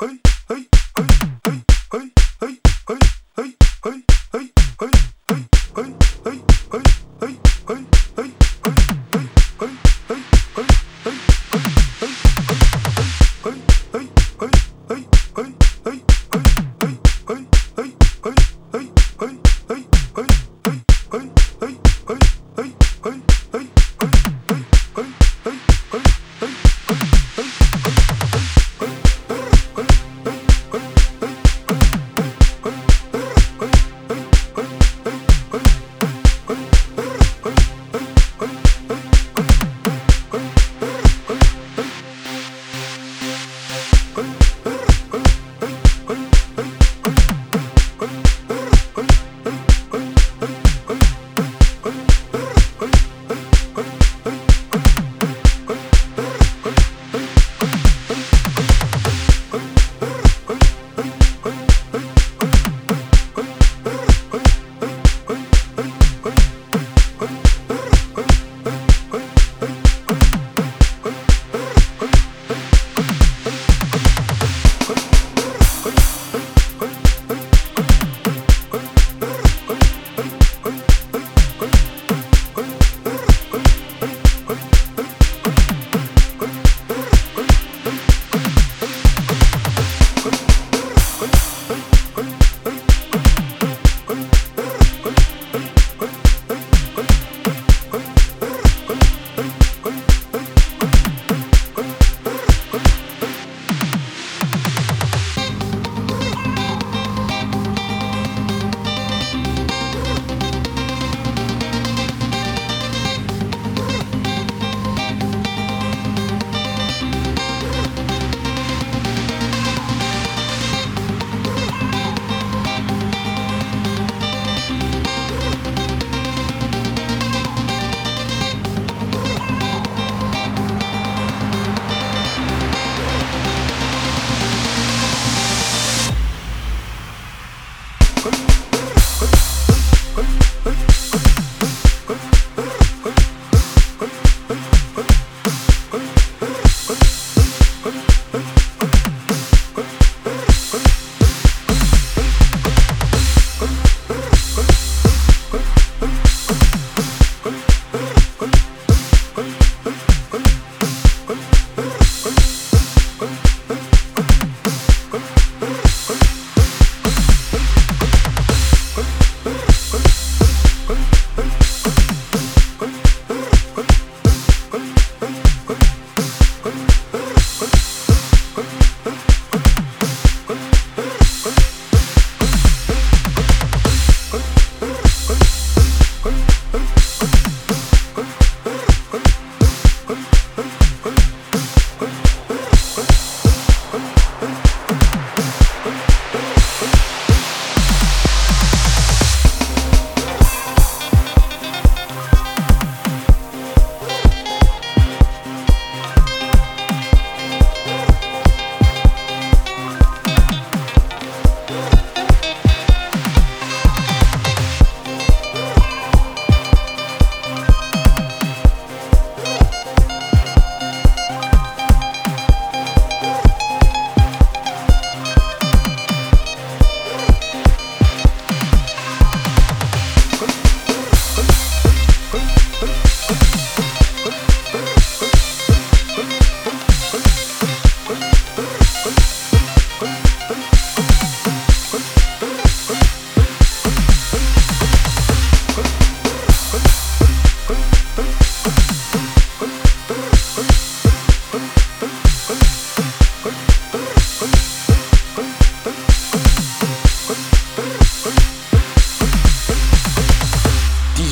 Hey.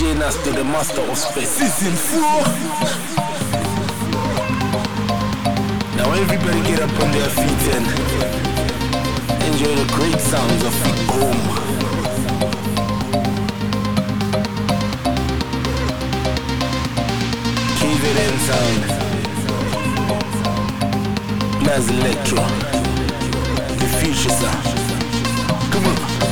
chain us to the master of space. Season 4! Now everybody get up on their feet and enjoy the great sounds of the home. KVN sound. Naz Electro. The future sound. Come on.